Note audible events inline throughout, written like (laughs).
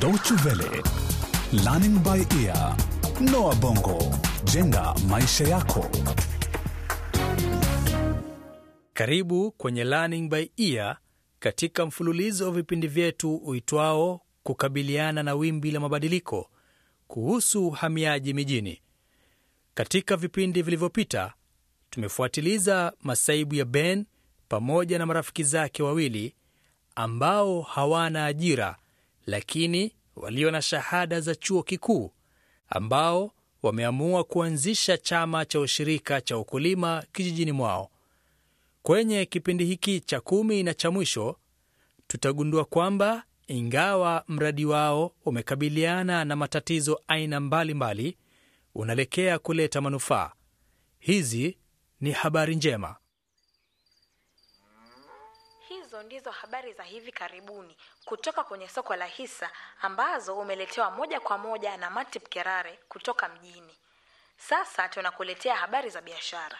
Deutsche Learning by Ear, Noah Bongo, jenga maisha yako. Karibu kwenye Learning by Ear katika mfululizo wa vipindi vyetu uitwao kukabiliana na wimbi la mabadiliko kuhusu uhamiaji mijini. Katika vipindi vilivyopita tumefuatiliza masaibu ya Ben pamoja na marafiki zake wawili ambao hawana ajira lakini walio na shahada za chuo kikuu ambao wameamua kuanzisha chama cha ushirika cha ukulima kijijini mwao. Kwenye kipindi hiki cha kumi na cha mwisho tutagundua kwamba ingawa mradi wao umekabiliana na matatizo aina mbalimbali mbali, unaelekea kuleta manufaa. Hizi ni habari njema. Hizo ndizo habari za hivi karibuni kutoka kwenye soko la hisa ambazo umeletewa moja kwa moja na Matip Kerare kutoka mjini. Sasa tunakuletea habari za biashara.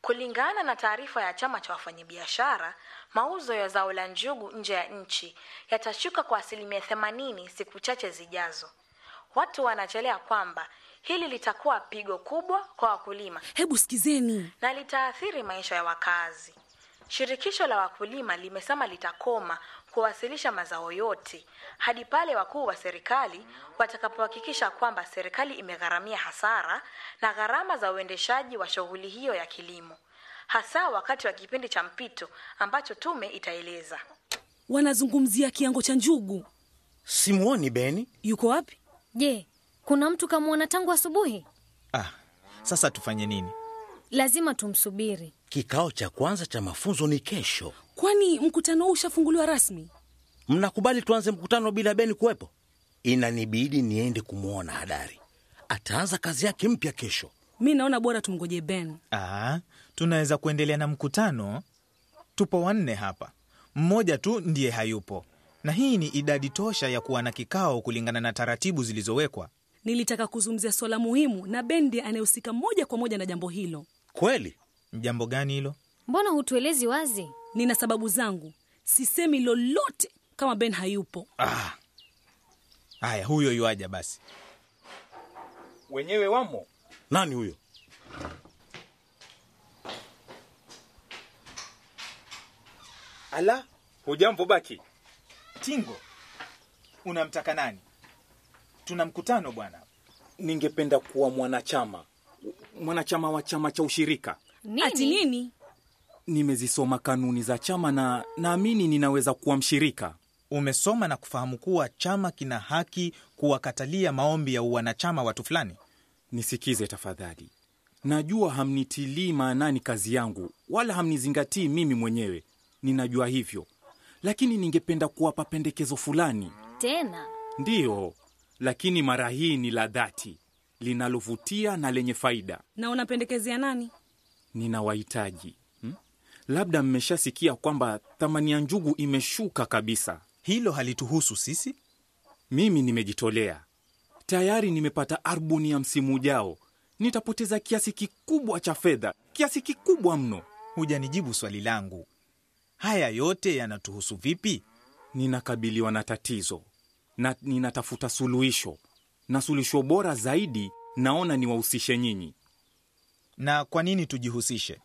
Kulingana na taarifa ya chama cha wafanyabiashara, mauzo ya zao la njugu nje ya nchi yatashuka kwa asilimia themanini siku chache zijazo. Watu wanachelea kwamba hili litakuwa pigo kubwa kwa wakulima Hebu sikizeni. na litaathiri maisha ya wakazi. Shirikisho la wakulima limesema litakoma kuwasilisha mazao yote hadi pale wakuu wa serikali watakapohakikisha kwamba serikali imegharamia hasara na gharama za uendeshaji wa shughuli hiyo ya kilimo, hasa wakati wa kipindi cha mpito ambacho tume itaeleza. Wanazungumzia kiango cha njugu. Simuoni Beni. Yuko wapi? Je, kuna mtu kamwona tangu asubuhi? Ah, sasa tufanye nini? Lazima tumsubiri. Kikao cha kwanza cha mafunzo ni kesho. Kwani mkutano huu ushafunguliwa rasmi? Mnakubali tuanze mkutano bila Beni kuwepo? Inanibidi niende kumwona Hadari. Ataanza kazi yake mpya kesho. Mi naona bora tumgoje Ben. Aa, tunaweza kuendelea na mkutano. Tupo wanne hapa, mmoja tu ndiye hayupo, na hii ni idadi tosha ya kuwa na kikao kulingana na taratibu zilizowekwa. Nilitaka kuzungumzia swala muhimu na Ben ndiye anayehusika moja kwa moja na jambo hilo. Kweli? Jambo gani hilo? Mbona hutuelezi wazi? Nina sababu zangu, sisemi lolote kama Ben hayupo. Ah, haya, huyo yuaja basi. wenyewe wamo Nani huyo? ala hujambo baki Tingo, unamtaka nani? Tuna mkutano bwana. ningependa kuwa mwanachama mwanachama wa chama cha ushirika. Nini? Ati nini? nimezisoma kanuni za chama na naamini ninaweza kuwa mshirika. Umesoma na kufahamu kuwa chama kina haki kuwakatalia maombi ya uwanachama watu fulani. nisikize tafadhali. Najua hamnitilii maanani kazi yangu wala hamnizingatii mimi mwenyewe. Ninajua hivyo. Lakini ningependa kuwapa pendekezo fulani. Tena? Ndiyo lakini mara hii ni la dhati linalovutia na lenye faida Na unapendekezea nani? ninawahitaji hmm? labda mmeshasikia kwamba thamani ya njugu imeshuka kabisa Hilo halituhusu sisi. mimi nimejitolea tayari nimepata arbuni ya msimu ujao nitapoteza kiasi kikubwa cha fedha kiasi kikubwa mno Hujanijibu swali langu. Haya yote yanatuhusu vipi? ninakabiliwa na tatizo na ninatafuta suluhisho na suluhisho bora zaidi naona niwahusishe nyinyi Na kwa nini tujihusishe?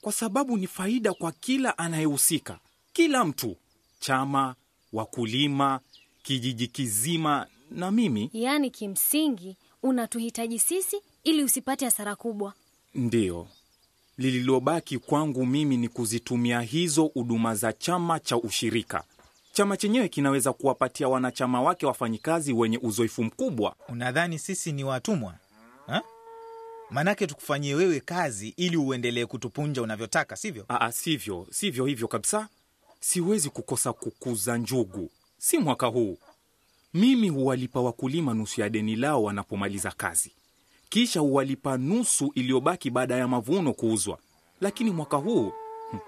kwa sababu ni faida kwa kila anayehusika kila mtu chama wakulima kijiji kizima na mimi yaani, kimsingi unatuhitaji sisi ili usipate hasara kubwa. Ndiyo, lililobaki kwangu mimi ni kuzitumia hizo huduma za chama cha ushirika. Chama chenyewe kinaweza kuwapatia wanachama wake wafanyikazi wenye uzoefu mkubwa. Unadhani sisi ni watumwa ha? Manake tukufanyie wewe kazi ili uendelee kutupunja unavyotaka, sivyo? Aa, sivyo, sivyo hivyo kabisa. Siwezi kukosa kukuza njugu, si mwaka huu. Mimi huwalipa wakulima nusu ya deni lao wanapomaliza kazi, kisha huwalipa nusu iliyobaki baada ya mavuno kuuzwa. Lakini mwaka huu hmm,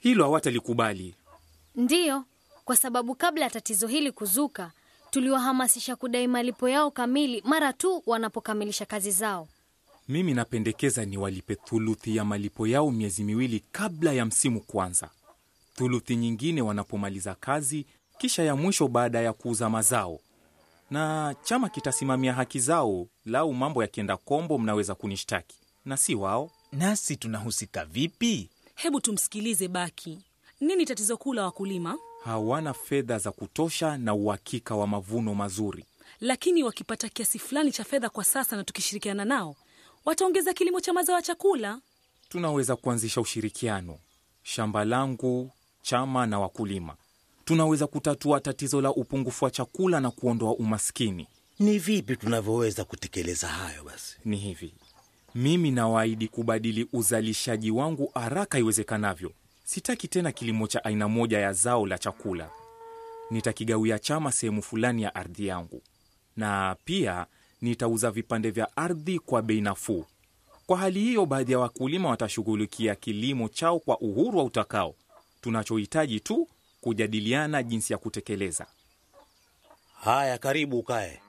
hilo hawatalikubali. Ndiyo, kwa sababu kabla ya tatizo hili kuzuka, tuliwahamasisha kudai malipo yao kamili mara tu wanapokamilisha kazi zao. Mimi napendekeza ni walipe thuluthi ya malipo yao miezi miwili kabla ya msimu kuanza, thuluthi nyingine wanapomaliza kazi kisha ya mwisho baada ya kuuza mazao, na chama kitasimamia haki zao. Lau mambo yakienda kombo, mnaweza kunishtaki na si wao. Nasi tunahusika vipi? Hebu tumsikilize Baki. Nini tatizo kuu la wakulima? Hawana fedha za kutosha na uhakika wa mavuno mazuri. Lakini wakipata kiasi fulani cha fedha kwa sasa na tukishirikiana nao, wataongeza kilimo cha mazao ya chakula. Tunaweza kuanzisha ushirikiano, shamba langu, chama na wakulima. Tunaweza kutatua tatizo la upungufu wa chakula na kuondoa umaskini. Ni vipi tunavyoweza kutekeleza hayo? Basi Ni hivi, mimi nawaahidi kubadili uzalishaji wangu haraka iwezekanavyo. Sitaki tena kilimo cha aina moja ya zao la chakula. Nitakigawia chama sehemu fulani ya ardhi yangu, na pia nitauza vipande vya ardhi kwa bei nafuu. Kwa hali hiyo, baadhi ya wakulima watashughulikia kilimo chao kwa uhuru wa utakao. Tunachohitaji tu kujadiliana jinsi ya kutekeleza. haya, karibu ukae.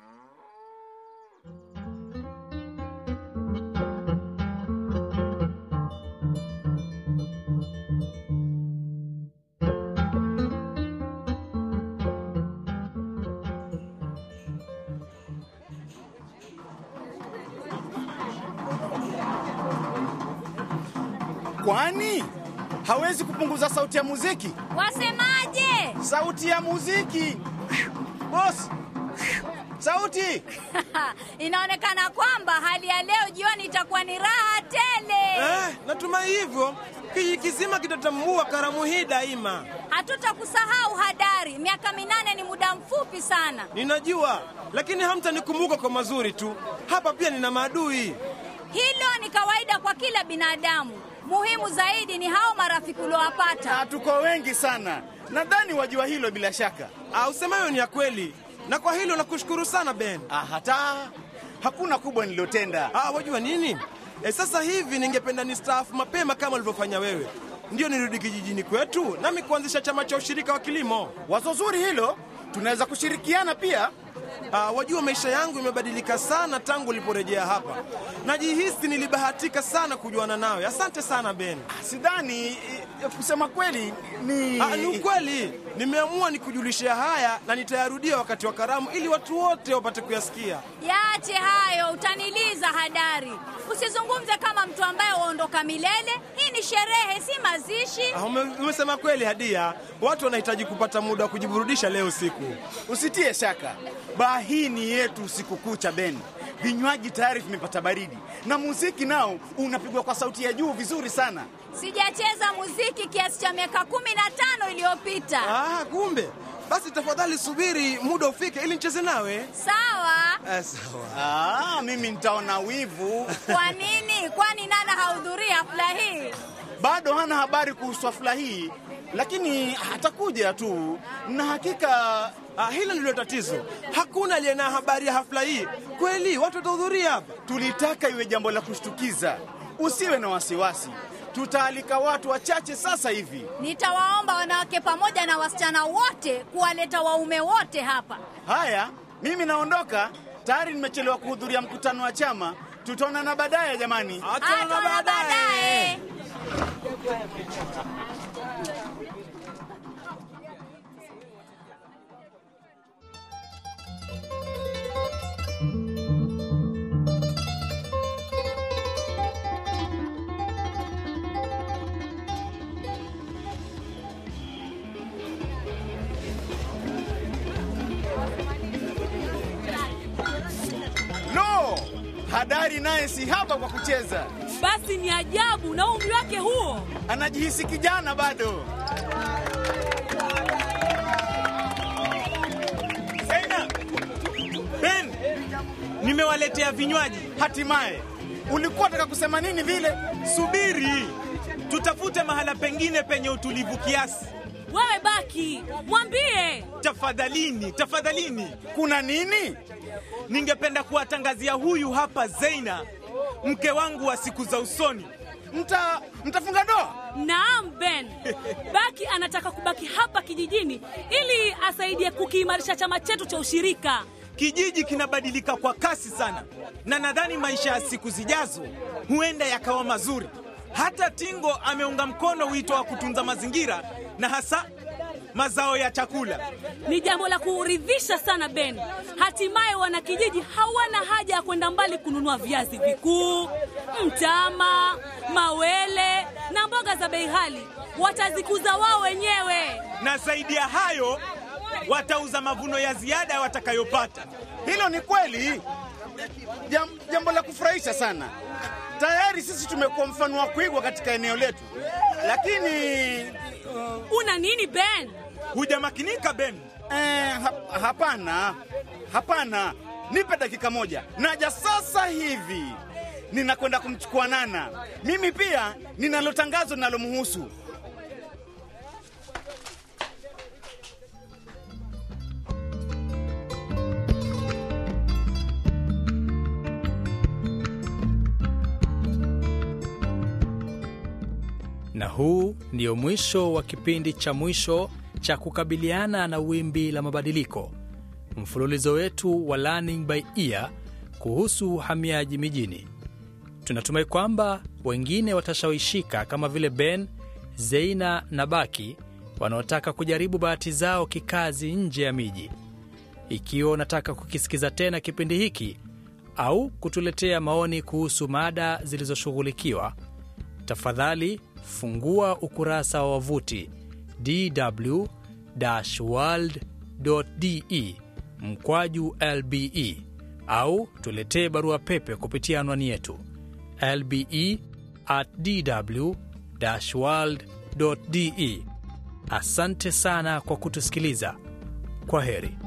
Kwani hawezi kupunguza sauti ya muziki? Wasemaje? Sauti ya muziki bosi, sauti (laughs) Inaonekana kwamba hali ya leo jioni itakuwa ni raha tele. Eh, natumai hivyo. Kijiji kizima kitatambua karamu hii daima. Hatutakusahau Hadari. Miaka minane ni muda mfupi sana. Ninajua, lakini hamtanikumbuka kwa mazuri tu. Hapa pia nina maadui. Hilo ni kawaida kwa kila binadamu. Muhimu zaidi ni hao marafiki uliowapata. na tuko wengi sana, nadhani wajua hilo bila shaka. Ah, usemayo ni ya kweli, na kwa hilo nakushukuru sana Ben. Ah, hata hakuna kubwa nililotenda. Ah, wajua nini? E, sasa hivi ningependa nistaafu mapema kama ulivyofanya wewe, ndio nirudi kijijini kwetu nami kuanzisha chama cha ushirika wa kilimo. Wazo zuri hilo, tunaweza kushirikiana pia. Ah, wajua maisha yangu imebadilika sana tangu uliporejea hapa. Najihisi nilibahatika sana kujuana nawe. Asante sana Ben. Sidhani eh, kusema kweli ni Ah, ni ukweli. Nimeamua nikujulishia haya na nitayarudia wakati wa karamu ili watu wote wapate kuyasikia. Yaache hayo, utaniliza Hadari. Usizungumze kama mtu ambaye waondoka milele. Hii ni sherehe, si mazishi. Ah, umesema kweli Hadia, watu wanahitaji kupata muda wa kujiburudisha leo usiku. Usitie shaka, baa hii ni yetu usiku kucha Ben. Vinywaji tayari vimepata baridi na muziki nao unapigwa kwa sauti ya juu vizuri sana. Sijacheza muziki kiasi cha miaka kumi na tano iliyopita. Ah, kumbe basi, tafadhali subiri muda ufike ili nicheze nawe. Sawa. Eh, sawa. Ah, mimi nitaona wivu. (laughs) Kwa nini? Kwani nana hahudhuria hafla hii? Bado hana habari kuhusu hafla hii, lakini atakuja tu na hakika. Ah, hilo ndilo tatizo. Hakuna aliye na habari ya hafla hii. Kweli watu watahudhuria hapa? Tulitaka iwe jambo la kushtukiza. Usiwe na wasiwasi, tutaalika watu wachache sasa hivi. Nitawaomba wanawake pamoja na wasichana wote kuwaleta waume wote hapa. Haya, mimi naondoka, tayari nimechelewa kuhudhuria mkutano wa chama. Tutaonana baadaye jamani. Hata baadaye. Hadari naye si haba kwa kucheza, Basi ni ajabu na umri wake huo. anajihisi kijana bado. Ben, nimewaletea vinywaji. Hatimaye ulikuwa taka kusema nini vile? Subiri, tutafute mahala pengine penye utulivu kiasi. Wewe Baki, mwambie. Tafadhalini, tafadhalini, Kuna nini? Ningependa kuwatangazia huyu hapa Zeina, mke wangu wa siku za usoni. Mta mtafunga ndoa? Naam Ben, (laughs) Baki anataka kubaki hapa kijijini ili asaidie kukiimarisha chama chetu cha ushirika. Kijiji kinabadilika kwa kasi sana, na nadhani maisha ya siku zijazo huenda yakawa mazuri. Hata Tingo ameunga mkono wito wa kutunza mazingira na hasa mazao ya chakula. Ni jambo la kuridhisha sana Ben. Hatimaye wanakijiji hawana haja ya kwenda mbali kununua viazi vikuu, mtama, mawele na mboga za bei ghali. Watazikuza wao wenyewe. Na zaidi ya hayo, watauza mavuno ya ziada watakayopata. Hilo ni kweli, Jam, jambo la kufurahisha sana. Tayari sisi tumekuwa mfano wa kuigwa katika eneo letu, lakini Una nini Ben? Hujamakinika Ben? eh, hap- hapana, hapana, nipe dakika moja, naja sasa hivi. Ninakwenda kumchukua Nana. Mimi pia ninalo tangazo linalomhusu. Na huu ndio mwisho wa kipindi cha mwisho cha kukabiliana na wimbi la mabadiliko, mfululizo wetu wa Learning by Ear kuhusu uhamiaji mijini. Tunatumai kwamba wengine watashawishika kama vile Ben, Zeina na Baki wanaotaka kujaribu bahati zao kikazi nje ya miji. Ikiwa unataka kukisikiza tena kipindi hiki au kutuletea maoni kuhusu mada zilizoshughulikiwa, tafadhali fungua ukurasa wa wavuti dw-world.de mkwaju lbe au tuletee barua pepe kupitia anwani yetu lbe at dw-world.de. Asante sana kwa kutusikiliza. Kwa heri.